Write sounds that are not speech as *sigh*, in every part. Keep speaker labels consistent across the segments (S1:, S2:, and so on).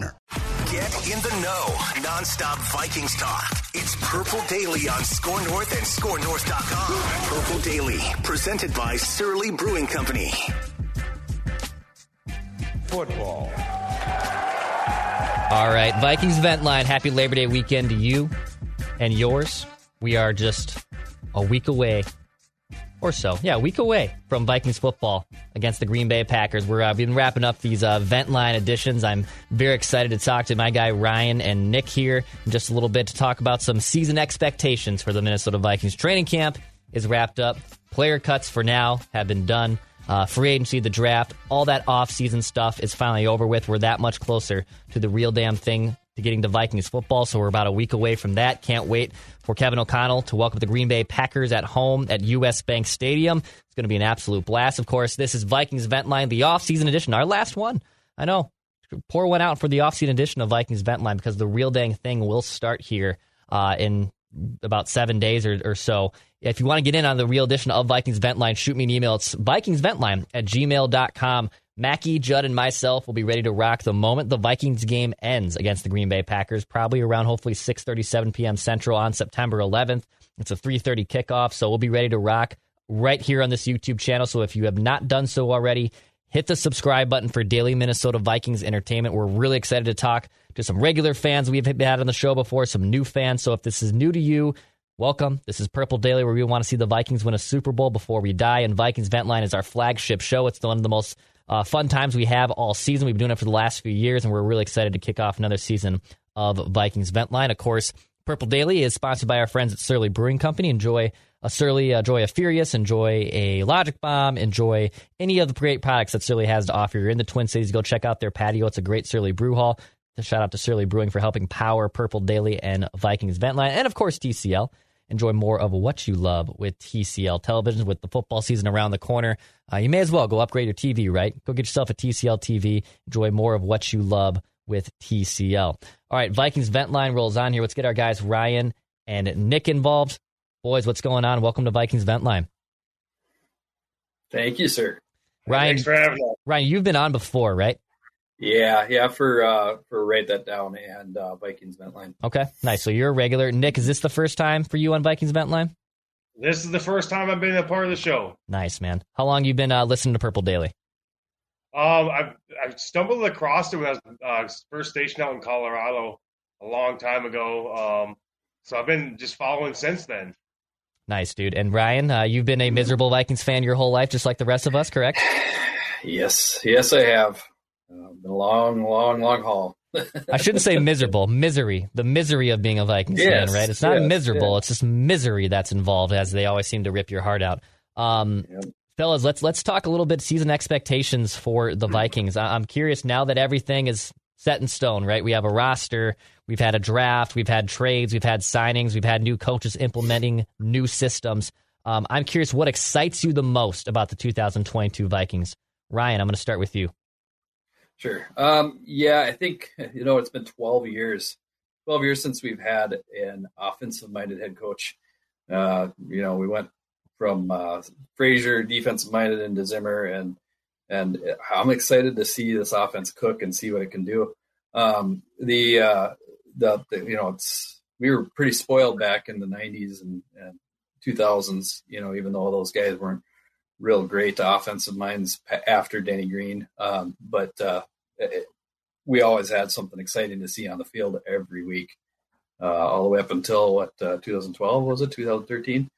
S1: Get in the know. Non-stop Vikings talk. It's Purple Daily on SKOR North and SKORNorth.com. Purple Daily, presented by Surly Brewing Company.
S2: Football.
S3: All right, Vikings vent line. Happy Labor Day weekend to you and yours. We are just a week away or so. Yeah, week away from Vikings football against the Green Bay Packers. We're uh, been wrapping up these uh, vent line editions. I'm very excited to talk to my guy Ryan and Nick here in just a little bit to talk about some season expectations for the Minnesota Vikings. Training camp is wrapped up. Player cuts for now have been done. Uh, free agency, the draft, all that off-season stuff is finally over with. We're that much closer to the real damn thing to getting to Vikings football. So we're about a week away from that. Can't wait for Kevin O'Connell to welcome the Green Bay Packers at home at US Bank Stadium. It's going to be an absolute blast. Of course, this is Vikings Vent Line, the off-season edition, our last one. I know. Pour one out for the off-season edition of Vikings Vent Line because the real dang thing will start here uh, in about seven days or, or so. If you want to get in on the real edition of Vikings Vent Line, shoot me an email. It's vikingsventline at gmail.com. Mackie, Judd, and myself will be ready to rock the moment the Vikings game ends against the Green Bay Packers, probably around hopefully 6.37 p.m. Central on September 11th. It's a 3.30 kickoff, so we'll be ready to rock right here on this YouTube channel. So if you have not done so already, hit the subscribe button for daily Minnesota Vikings entertainment. We're really excited to talk to some regular fans we've had on the show before, some new fans. So if this is new to you, welcome. This is Purple Daily, where we want to see the Vikings win a Super Bowl before we die. And Vikings Vent Line is our flagship show. It's one of the most uh, fun times we have all season. We've been doing it for the last few years, and we're really excited to kick off another season of Vikings Vent Line. Of course, Purple Daily is sponsored by our friends at Surly Brewing Company. Enjoy a Surly, enjoy a Furious, enjoy a Logic Bomb, enjoy any of the great products that Surly has to offer. You're in the Twin Cities, go check out their patio. It's a great Surly Brew Hall. Shout out to Surly Brewing for helping power Purple Daily and Vikings Vent Line, and of course TCL. Enjoy more of what you love with TCL televisions. With the football season around the corner, uh, you may as well go upgrade your TV. Right, go get yourself a TCL TV. Enjoy more of what you love with TCL. All right, Vikings Vent Line rolls on here. Let's get our guys Ryan and Nick involved. Boys, what's going on? Welcome to Vikings Vent Line.
S4: Thank you, sir.
S3: Ryan,
S4: Thanks for having us.
S3: Ryan, you've been on before, right?
S4: Yeah, yeah, for uh for write that down and uh Vikings vent line.
S3: Okay, nice. So you're a regular. Nick, is this the first time for you on Vikings Vent Line?
S2: This is the first time I've been a part of the show.
S3: Nice, man. How long you been uh, listening to Purple Daily?
S2: Um, I I stumbled across it when I was uh, first stationed out in Colorado a long time ago. Um, so I've been just following since then.
S3: Nice, dude. And Ryan, uh, you've been a miserable Vikings fan your whole life, just like the rest of us, correct? *sighs*
S4: Yes, yes, I have. Uh, been a long, long, long haul. *laughs*
S3: I shouldn't say miserable, misery. The misery of being a Vikings
S4: Yes,
S3: fan, right? It's not
S4: yes,
S3: miserable.
S4: yes.
S3: It's just misery that's involved, as they always seem to rip your heart out. Um,
S4: Yep.
S3: Fellas, let's let's talk a little bit season expectations for the Vikings. I, I'm curious now that everything is set in stone, right? We have a roster, we've had a draft, we've had trades, we've had signings, we've had new coaches implementing new systems. Um, I'm curious what excites you the most about the 2022 Vikings. Ryan, I'm going to start with you.
S4: Sure. Um, yeah, I think you know it's been 12 years, 12 years since we've had an offensive-minded head coach. Uh, you know, we went from uh, Frazier, defensive-minded, into Zimmer, and and I'm excited to see this offense cook and see what it can do. Um, the, uh, the the you know it's we were pretty spoiled back in the 90s and, and 2000s. You know, even though those guys weren't real great offensive minds after Denny Green. Um, but uh, it, we always had something exciting to see on the field every week, uh, all the way up until what uh, 2012 was it 2013.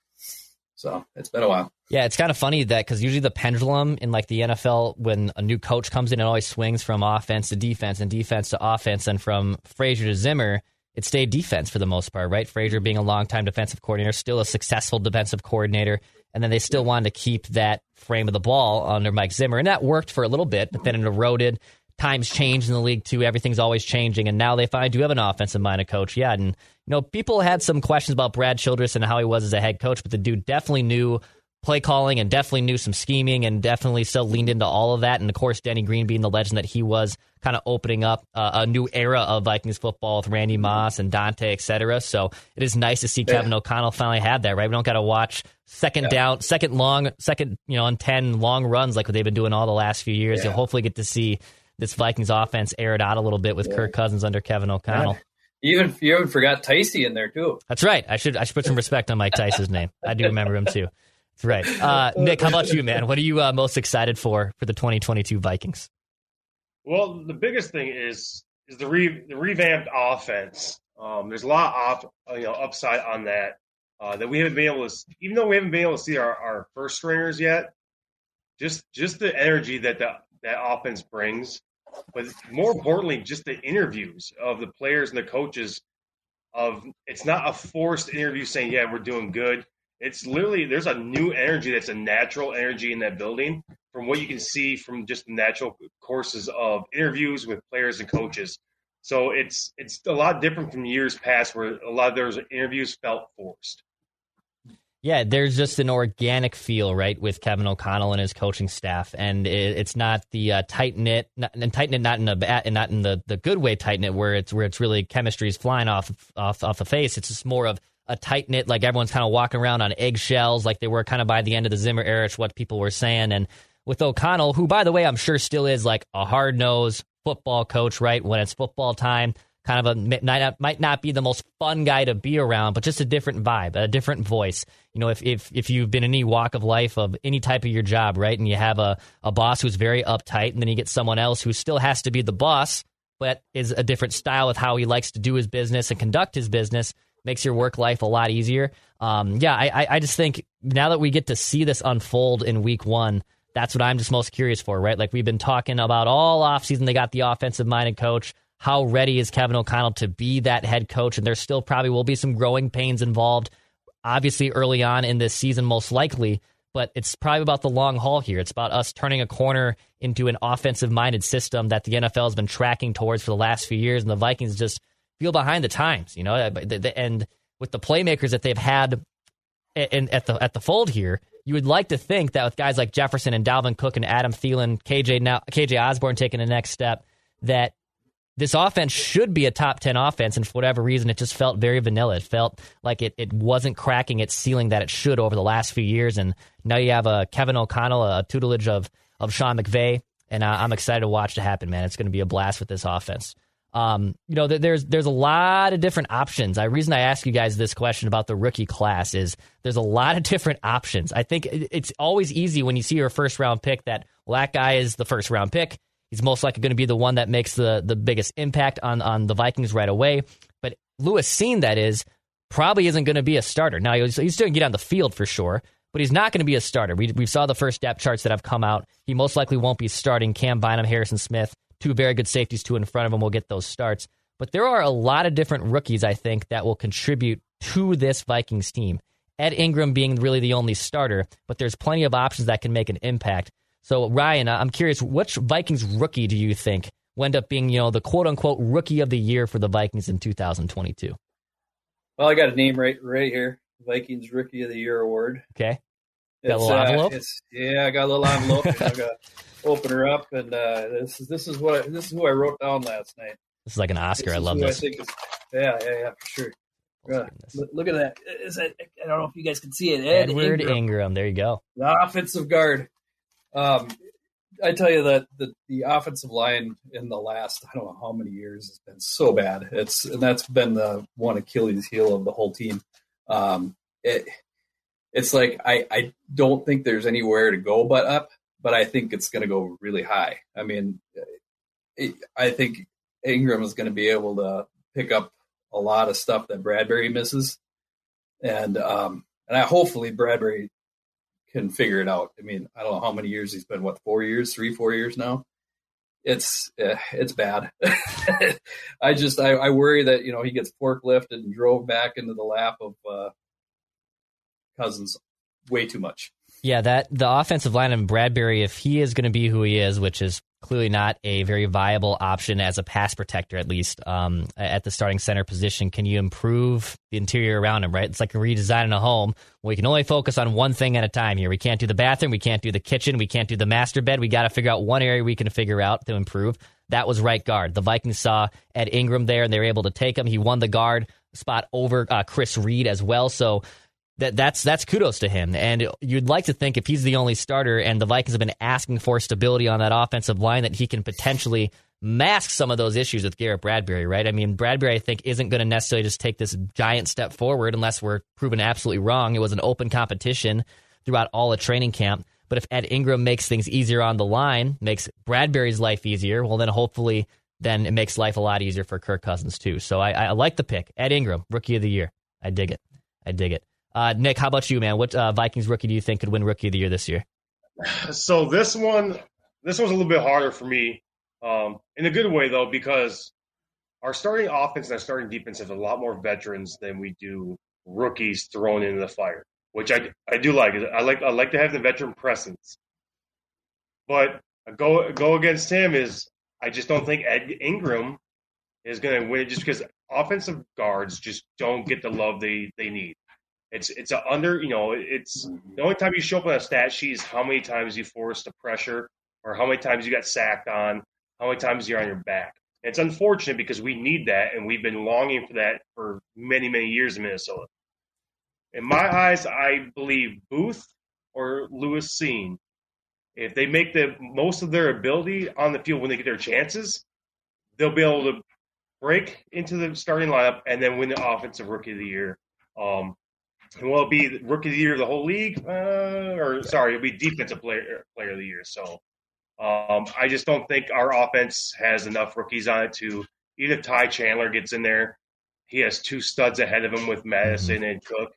S4: So it's been a while.
S3: Yeah, it's kind of funny that because usually the pendulum in like the NFL, when a new coach comes in, it always swings from offense to defense and defense to offense, and from Frazier to Zimmer, it stayed defense for the most part, right? Frazier being a longtime defensive coordinator, still a successful defensive coordinator, and then they still wanted to keep that frame of the ball under Mike Zimmer, and that worked for a little bit, but then it eroded. Times change in the league too. Everything's always changing, and now they finally do have an offensive minded coach. Yeah, and you know people had some questions about Brad Childress and how he was as a head coach, but the dude definitely knew play calling and definitely knew some scheming and definitely still leaned into all of that. And of course, Denny Green being the legend that he was, kind of opening up uh, a new era of Vikings football with Randy Moss and Daunte, et cetera. So it is nice to see yeah. Kevin O'Connell finally have that, right? We don't got to watch second yeah. down, second long, second, you know, on 10 long runs like what they've been doing all the last few years. Yeah. You'll hopefully get to see this Vikings offense air it out a little bit with Kirk Cousins under Kevin O'Connell.
S4: You even you even forgot Ticey in there too.
S3: That's right. I should I should put some respect on Mike Tice's name. I do remember him too. That's right. Uh, Nick, how about you, man? What are you uh, most excited for for the 2022 Vikings?
S2: Well, the biggest thing is is the re, the revamped offense. Um, there's a lot of you know upside on that uh, that we haven't been able to, even though we haven't been able to see our, our first stringers yet. Just just the energy that the, that offense brings, but more importantly, just the interviews of the players and the coaches. Of it's not a forced interview saying, "Yeah, we're doing good." It's literally there's a new energy that's a natural energy in that building from what you can see from just natural courses of interviews with players and coaches. So it's it's a lot different from years past where a lot of those interviews felt forced.
S3: Yeah, there's just an organic feel, right, with Kevin O'Connell and his coaching staff, and it, it's not the uh, tight knit, and tight knit not in the bad, and not in the, the good way tight knit where it's where it's really chemistry is flying off off off the face. It's just more of a tight knit, like everyone's kind of walking around on eggshells, like they were kind of by the end of the Zimmer era. What people were saying, and with O'Connell, who by the way I'm sure still is like a hard nosed football coach, right? When it's football time, kind of a might might not be the most fun guy to be around, but just a different vibe, a different voice. You know, if if if you've been in any walk of life of any type of your job, right, and you have a a boss who's very uptight, and then you get someone else who still has to be the boss, but is a different style with how he likes to do his business and conduct his business makes your work life a lot easier. Um, yeah, I, I just think now that we get to see this unfold in week one, that's what I'm just most curious for, right? Like we've been talking about all offseason, they got the offensive minded coach. How ready is Kevin O'Connell to be that head coach? And there still probably will be some growing pains involved, obviously, early on in this season, most likely. But it's probably about the long haul here. It's about us turning a corner into an offensive minded system that the NFL has been tracking towards for the last few years. And the Vikings just feel behind the times, you know. And with the playmakers that they've had in, at the at the fold here, you would like to think that with guys like Jefferson and Dalvin Cook and Adam Thielen, KJ now KJ Osborn taking the next step, that this offense should be a top 10 offense. And for whatever reason, it just felt very vanilla. It felt like it, it wasn't cracking its ceiling that it should over the last few years. And now you have a Kevin O'Connell, a tutelage of, of Sean McVay. And uh, I'm excited to watch it happen, man. It's going to be a blast with this offense. Um, you know, there's there's a lot of different options. The reason I ask you guys this question about the rookie class is there's a lot of different options. I think it's always easy when you see your first round pick that well, that guy is the first round pick. He's most likely going to be the one that makes the the biggest impact on on the Vikings right away. But Lewis Cine that is probably isn't going to be a starter. Now he's, he's still going to get on the field for sure, but he's not going to be a starter. We we saw the first depth charts that have come out. He most likely won't be starting Cam Bynum, Harrison Smith two very good safeties, two in front of him will get those starts. But there are a lot of different rookies, I think, that will contribute to this Vikings team. Ed Ingram being really the only starter, but there's plenty of options that can make an impact. So, Ryan, I'm curious, which Vikings rookie do you think will end up being, you know, the quote unquote rookie of the year for the Vikings in 2022?
S4: Well, I got a name right right here. Vikings Rookie of the Year award.
S3: Okay. Got a little uh, envelope?
S4: yeah, I got a little envelope. I got *laughs* open her up, and uh, this is this is what I, this is who I wrote down last night.
S3: This is like an Oscar. I love this. I is,
S4: yeah, yeah, yeah, for sure. Oh, look, look, at that. Is that. I don't know if you guys can see it.
S3: Ed Edward Ingram. Ingram. There you go.
S4: The offensive guard. Um, I tell you that the, the offensive line in the last I don't know how many years has been so bad. It's and that's been the one Achilles heel of the whole team. Um, it it's like I I don't think there's anywhere to go but up but I think it's going to go really high. I mean, it, I think Ingram is going to be able to pick up a lot of stuff that Bradbury misses, and um, and I hopefully Bradbury can figure it out. I mean, I don't know how many years he's been. What four years, three, four years now. It's uh, it's bad. *laughs* I just I, I, worry that you know he gets forklifted and drove back into the lap of uh, Cousins way too much.
S3: Yeah, that the offensive line and Bradbury, if he is going to be who he is, which is clearly not a very viable option as a pass protector, at least um, at the starting center position. Can you improve the interior around him? Right, it's like redesigning a home. We can only focus on one thing at a time here. We can't do the bathroom, we can't do the kitchen, we can't do the master bed. We got to figure out one area we can figure out to improve. That was right guard. The Vikings saw Ed Ingram there, and they were able to take him. He won the guard spot over uh, Chris Reed as well. So that that's that's kudos to him. And you'd like to think if he's the only starter and the Vikings have been asking for stability on that offensive line that he can potentially mask some of those issues with Garrett Bradbury, right? I mean, Bradbury I think isn't going to necessarily just take this giant step forward unless we're proven absolutely wrong. It was an open competition throughout all of training camp. But if Ed Ingram makes things easier on the line, makes Bradbury's life easier, well then hopefully then it makes life a lot easier for Kirk Cousins too. So I, I like the pick. Ed Ingram, rookie of the year. I dig it. I dig it. Uh, Nick, how about you, man? What uh, Vikings rookie do you think could win Rookie of the Year this year? *sighs*
S2: So this one, this one's a little bit harder for me, um, in a good way though, because our starting offense and our starting defense have a lot more veterans than we do rookies thrown into the fire, which I I do like. I like I like to have the veteran presence, but go go against him is I just don't think Ed Ingram is going to win just because offensive guards just don't get the love they they need. It's it's a under you know it's the only time you show up on a stat sheet is how many times you forced a pressure or how many times you got sacked on, how many times you're on your back. It's unfortunate because we need that and we've been longing for that for many many years in Minnesota. In my eyes, I believe Booth or Lewis Cine, if they make the most of their ability on the field when they get their chances, they'll be able to break into the starting lineup and then win the offensive rookie of the year. Um, will it be rookie of the year of the whole league? Uh, or sorry, it'll be defensive player player of the year. So um, I just don't think our offense has enough rookies on it to even if Ty Chandler gets in there, he has two studs ahead of him with Mattison and Cook.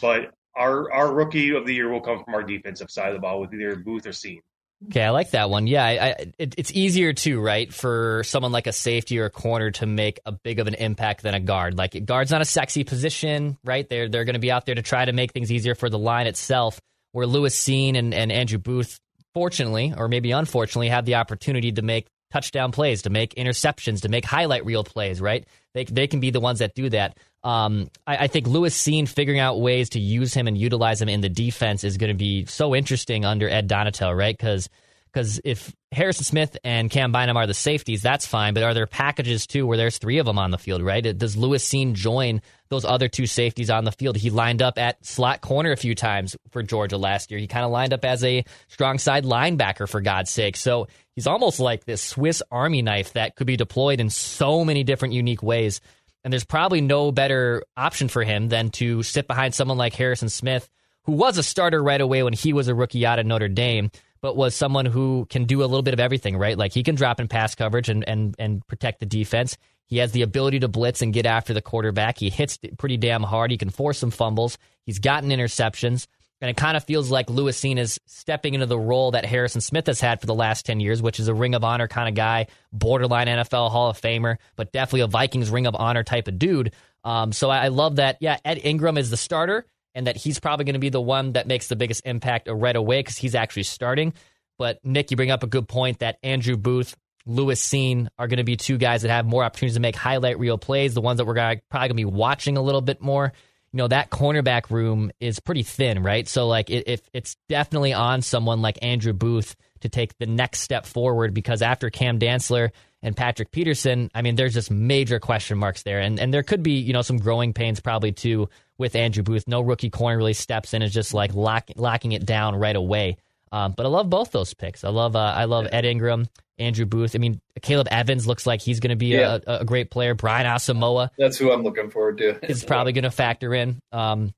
S2: But our our rookie of the year will come from our defensive side of the ball with either Booth or Cine.
S3: Okay, I like that one. Yeah, I, I, it, it's easier too, right, for someone like a safety or a corner to make a big of an impact than a guard. Like a guard's not a sexy position, right? They're they're going to be out there to try to make things easier for the line itself. Where Lewis Cine and, and Andrew Booth, fortunately or maybe unfortunately, have the opportunity to make touchdown plays, to make interceptions, to make highlight reel plays, right? They they can be the ones that do that. Um, I, I, think Lewis Cine figuring out ways to use him and utilize him in the defense is going to be so interesting under Ed Donatell, right? Because because if Harrison Smith and Cam Bynum are the safeties, that's fine. But are there packages too where there's three of them on the field, right? Does Lewis Cine join those other two safeties on the field? He lined up at slot corner a few times for Georgia last year. He kind of lined up as a strong side linebacker, for God's sake. So he's almost like this Swiss Army knife that could be deployed in so many different unique ways. And there's probably no better option for him than to sit behind someone like Harrison Smith, who was a starter right away when he was a rookie out of Notre Dame, but was someone who can do a little bit of everything, right? Like he can drop in pass coverage and, and, and protect the defense. He has the ability to blitz and get after the quarterback. He hits pretty damn hard. He can force some fumbles. He's gotten interceptions. And it kind of feels like Lewis Cine is stepping into the role that Harrison Smith has had for the last 10 years, which is a Ring of Honor kind of guy, borderline NFL Hall of Famer, but definitely a Vikings Ring of Honor type of dude. Um, so I, love that. Yeah, Ed Ingram is the starter, and that he's probably going to be the one that makes the biggest impact right away because he's actually starting. But Nick, you bring up a good point that Andrew Booth, Lewis Cine are going to be two guys that have more opportunities to make highlight reel plays, the ones that we're gonna, probably going to be watching a little bit more you know that cornerback room is pretty thin, right? So like it, if it's definitely on someone like Andrew Booth to take the next step forward because after Cam Dantzler and Patrick Peterson, I mean, there's just major question marks there, and and there could be you know some growing pains probably too with Andrew Booth. No rookie corner really steps in, is just like lock, locking it down right away. Um, but I love both those picks. I love uh, I love Ed Ingram, Andrew Booth. I mean, Caleb Evans looks like he's going to be yeah. a, a, great player. Brian Asamoah.
S4: That's who I'm looking forward to.
S3: is probably going to factor in. Um,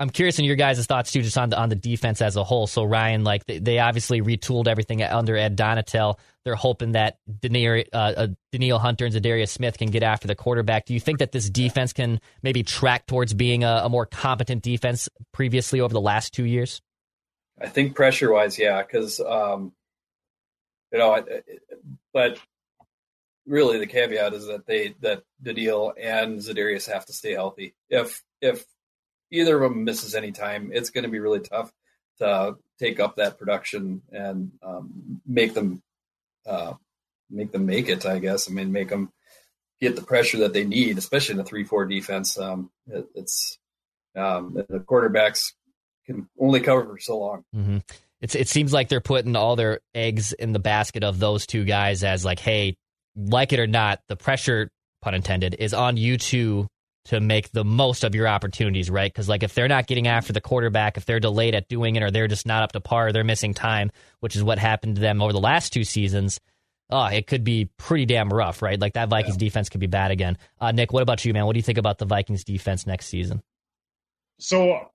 S3: I'm curious in your guys' thoughts too, just on the on the defense as a whole. So Ryan, like they, they obviously retooled everything under Ed Donatell. They're hoping that Danielle, uh, uh, Hunter and Za'Darius Smith can get after the quarterback. Do you think that this defense can maybe track towards being a, a more competent defense previously over the last two years?
S4: I think pressure wise, yeah, because um, you know, but really the caveat is that they that Danielle and Za'Darius have to stay healthy. If if either of them misses any time, it's going to be really tough to take up that production and um, make them uh, make them make it. I guess. I mean, make them get the pressure that they need, especially in a three-four defense. Um, it, it's um, the quarterbacks can only cover for so long.
S3: Mm-hmm. It's, it seems like they're putting all their eggs in the basket of those two guys as like, hey, like it or not, the pressure, pun intended, is on you two to make the most of your opportunities, right? Because like if they're not getting after the quarterback, if they're delayed at doing it, or they're just not up to par, they're missing time, which is what happened to them over the last two seasons. Oh, it could be pretty damn rough, right? Like that Vikings yeah. defense could be bad again. Uh, Nick, what about you, man? What do you think about the Vikings defense next season?
S2: So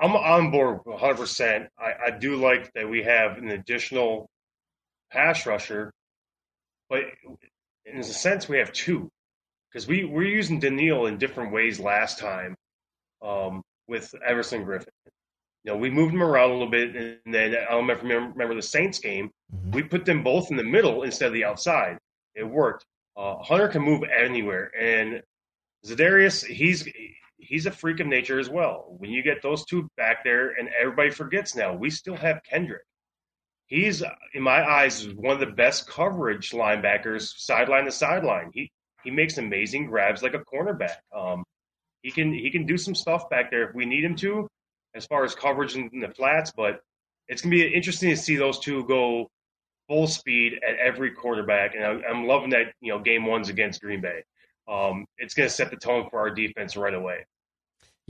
S2: I'm on board 100. percent I, I do like that we have an additional pass rusher, but in a sense we have two because we we're using Danielle in different ways last time um, with Everson Griffen. You know, we moved them around a little bit, and then I don't remember, remember the Saints game. Mm-hmm. We put them both in the middle instead of the outside. It worked. Uh, Hunter can move anywhere, and Za'Darius, he's he's a freak of nature as well. When you get those two back there, and everybody forgets now, we still have Kendrick. He's, in my eyes, one of the best coverage linebackers, sideline to sideline. He he makes amazing grabs like a cornerback. Um, he can he can do some stuff back there if we need him to, as far as coverage in, in the flats. But it's gonna be interesting to see those two go full speed at every quarterback, and I'm, I'm loving that you know game ones against Green Bay. Um, it's gonna set the tone for our defense right away.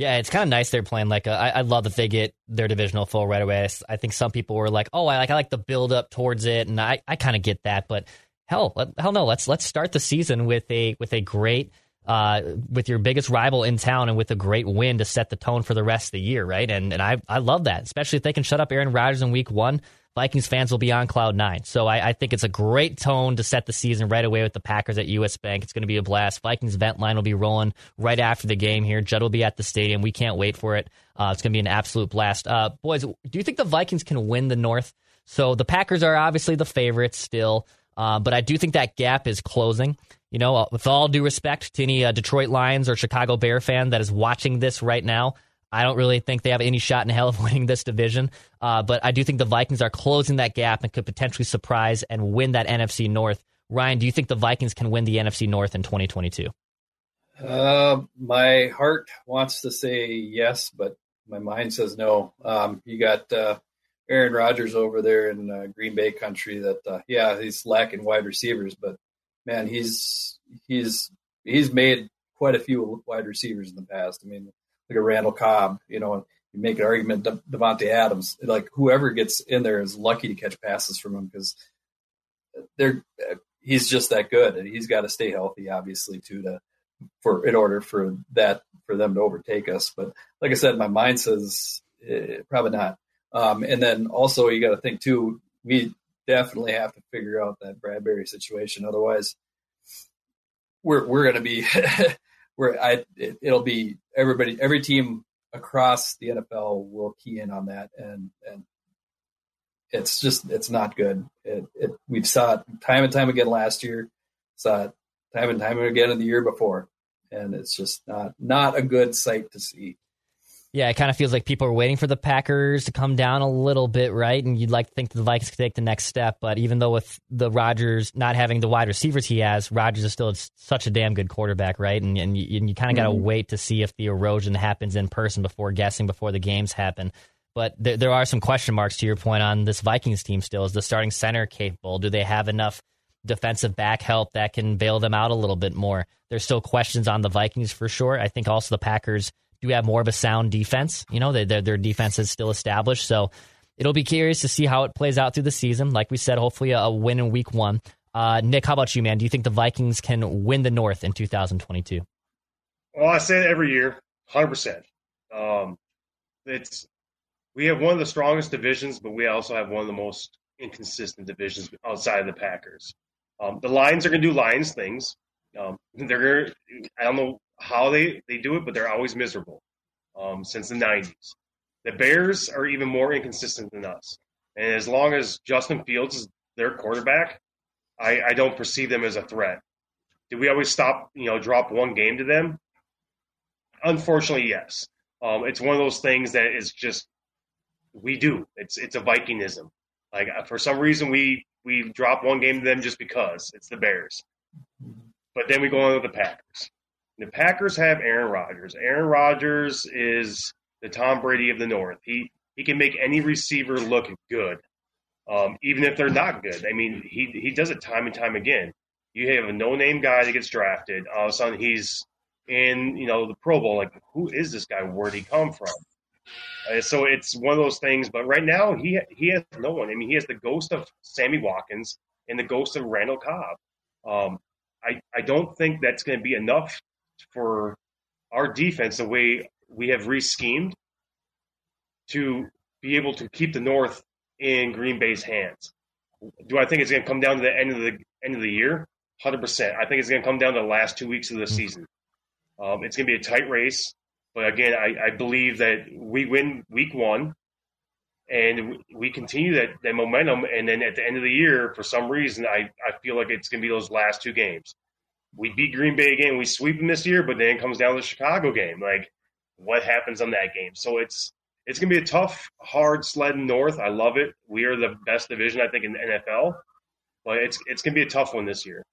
S3: Yeah, it's kind of nice they're playing like a, I, I love that they get their divisional full right away. I think some people were like, "Oh, I like I like the build up towards it," and I, I kind of get that, but hell, hell no. Let's let's start the season with a with a great uh, with your biggest rival in town and with a great win to set the tone for the rest of the year, right? And and I I love that, especially if they can shut up Aaron Rodgers in Week One. Vikings fans will be on cloud nine. So I, I, think it's a great tone to set the season right away with the Packers at US Bank. It's going to be a blast. Vikings vent line will be rolling right after the game here. Judd will be at the stadium. We can't wait for it. Uh, it's going to be an absolute blast. Uh, boys, do you think the Vikings can win the North? So the Packers are obviously the favorites still. Uh, but I do think that gap is closing. You know, uh, with all due respect to any uh, Detroit Lions or Chicago Bear fan that is watching this right now, I don't really think they have any shot in hell of *laughs* winning this division. Uh, but I do think the Vikings are closing that gap and could potentially surprise and win that NFC North. Ryan, do you think the Vikings can win the NFC North in 2022?
S4: Uh, my heart wants to say yes, but my mind says no. Um, you got uh, Aaron Rodgers over there in uh, Green Bay country that uh, yeah he's lacking wide receivers, but man he's he's he's made quite a few wide receivers in the past. I mean, like a Randall Cobb, you know, you make an argument De- Davante Adams, like whoever gets in there is lucky to catch passes from him because they're he's just that good, and he's got to stay healthy, obviously, too, to for in order for that for them to overtake us. But like I said, my mind says eh, probably not. Um, and then also you got to think too, we definitely have to figure out that Bradbury situation. Otherwise, we're we're going to be *laughs* where I it, will be everybody every team across the NFL will key in on that and and it's just it's not good. It, it we've saw it time and time again last year, saw it time and time again in the year before, and it's just not not a good sight to see.
S3: Yeah, it kind of feels like people are waiting for the Packers to come down a little bit, right? And you'd like to think the Vikings could take the next step. But even though with the Rodgers not having the wide receivers he has, Rodgers is still such a damn good quarterback, right? And, and you, you kind of got to mm-hmm. wait to see if the erosion happens in person before guessing before the games happen. But there, there are some question marks to your point on this Vikings team still. Is the starting center capable? Do they have enough defensive back help that can bail them out a little bit more? There's still questions on the Vikings for sure. I think also the Packers – do have more of a sound defense. You know, their their defense is still established, so it'll be curious to see how it plays out through the season. Like we said, hopefully a, a win in Week One. Uh, Nick, how about you, man? Do you think the Vikings can win the North in 2022?
S2: Well, I say it every year, hundred percent. Um, it's we have one of the strongest divisions, but we also have one of the most inconsistent divisions outside of the Packers. Um, the Lions are going to do Lions things. Um, they're I don't know how they, they do it, but they're always miserable um, since the 90s. The Bears are even more inconsistent than us. And as long as Justin Fields is their quarterback, I, I don't perceive them as a threat. Did we always stop, you know, drop one game to them? Unfortunately, yes. Um, it's one of those things that is just we do. It's it's a Vikingism. Like uh, for some reason we we drop one game to them just because it's the Bears. But then we go on with the Packers. The Packers have Aaron Rodgers. Aaron Rodgers is the Tom Brady of the North. He he can make any receiver look good, um, even if they're not good. I mean, he he does it time and time again. You have a no name guy that gets drafted. All of a sudden, he's in you know the Pro Bowl. Like, who is this guy? Where'd he come from? Uh, so it's one of those things. But right now, he he has no one. I mean, he has the ghost of Sammy Watkins and the ghost of Randall Cobb. Um, I I don't think that's going to be enough for our defense the way we have reschemed to be able to keep the North in Green Bay's hands. Do I think it's going to come down to the end of the end of the year? Hundred percent. I think it's going to come down to the last two weeks of the season. Um, it's going to be a tight race, but again, I, I believe that we win week one, and we continue that, that momentum. And then at the end of the year, for some reason, I, I feel like it's going to be those last two games. We beat Green Bay again. We sweep them this year, but then it comes down to the Chicago game. Like, what happens on that game? So it's it's to be a tough, hard sled north. I love it. We are the best division, I think, in the NFL, but it's it's to be a tough one this year.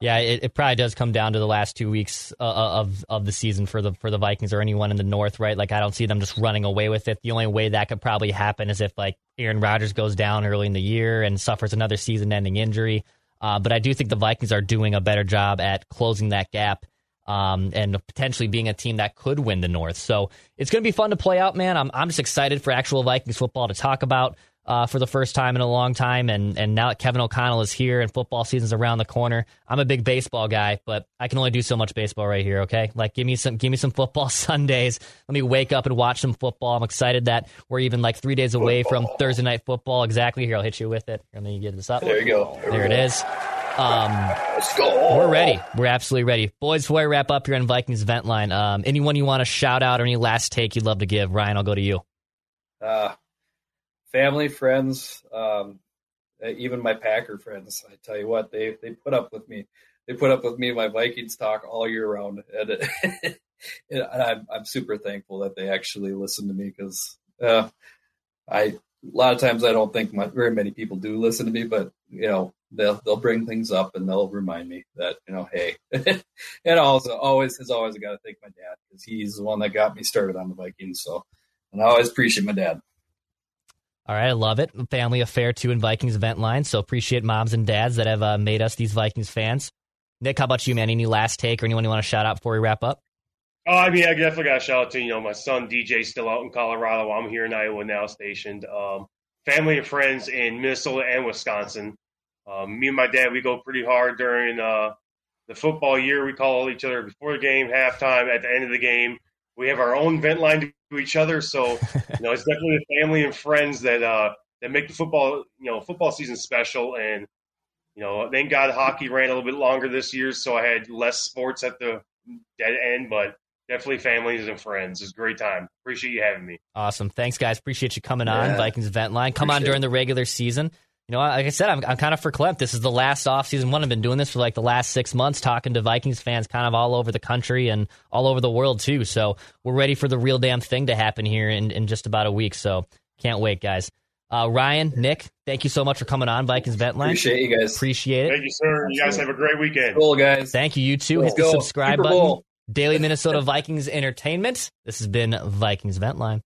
S3: Yeah, it, it, probably does come down to the last two weeks uh, uh, of of the season for the for the Vikings or anyone in the North, right? Like I don't see them just running away with it. The only way that could probably happen is if like Aaron Rodgers goes down early in the year and suffers another season-ending injury. Uh, but I do think the Vikings are doing a better job at closing that gap um, and potentially being a team that could win the North. So it's going to be fun to play out, man. I'm I'm just excited for actual Vikings football to talk about uh, for the first time in a long time. And and now that Kevin O'Connell is here and football season's around the corner, I'm a big baseball guy, but I can only do so much baseball right here. Okay, like give me some give me some football *laughs* Sundays. Let me wake up and watch some football. I'm excited that we're even like three days away football. from Thursday night football. Exactly. Here, I'll hit you with it. Let me get this up.
S4: There you go.
S3: There, there it is. Um, Let's go. We're ready. We're absolutely ready. Boys, before I wrap up here on Vikings Vent Line, um, anyone you want to shout out or any last take you'd love to give? Ryan, I'll go to you.
S4: Uh, family, friends, um, even my Packer friends. I tell you what, they they put up with me. They put up with me my Vikings talk all year round, *laughs* and, and I'm I'm super thankful that they actually listen to me because uh, I a lot of times I don't think my, very many people do listen to me, but you know they'll they'll bring things up and they'll remind me that you know hey, *laughs* and also always has always got to thank my dad because he's the one that got me started on the Vikings. So and I always appreciate my dad.
S3: All right, I love it. Family affair too in Vikings event line. So appreciate moms and dads that have uh, made us these Vikings fans. Nick, how about you, man? Any last take or anyone you want to shout out before we wrap up?
S2: Oh, I mean, I definitely got to shout out to you know my son DJ still out in Colorado. I'm here in Iowa now, stationed. Um, family and friends in Minnesota and Wisconsin. Um, me and my dad, we go pretty hard during uh, the football year. We call each other before the game, halftime, at the end of the game. We have our own vent line to each other, so *laughs* you know it's definitely the family and friends that uh, that make the football you know football season special. And you know, thank God hockey ran a little bit longer this year, so I had less sports at the dead end, but definitely families and friends. It's a great time. Appreciate you having me.
S3: Awesome. Thanks, guys. Appreciate you coming on. Vikings Vent Line. Come Appreciate on during the regular season you know, like I said, I'm, I'm kind of for Clint. This is the last offseason one. I've been doing this for like the last six months, talking to Vikings fans kind of all over the country and all over the world, too. So we're ready for the real damn thing to happen here in, in just about a week. So can't wait, guys. Uh, Ryan, Nick, thank you so much for coming on Vikings Vent Line.
S4: Appreciate you guys.
S3: Appreciate it.
S2: Thank you, sir. You guys have a great weekend.
S4: Cool, guys.
S3: Thank you. You too. Let's Hit the go. subscribe Super button. Bowl. Daily Minnesota Vikings Entertainment. This has been Vikings Vent Line.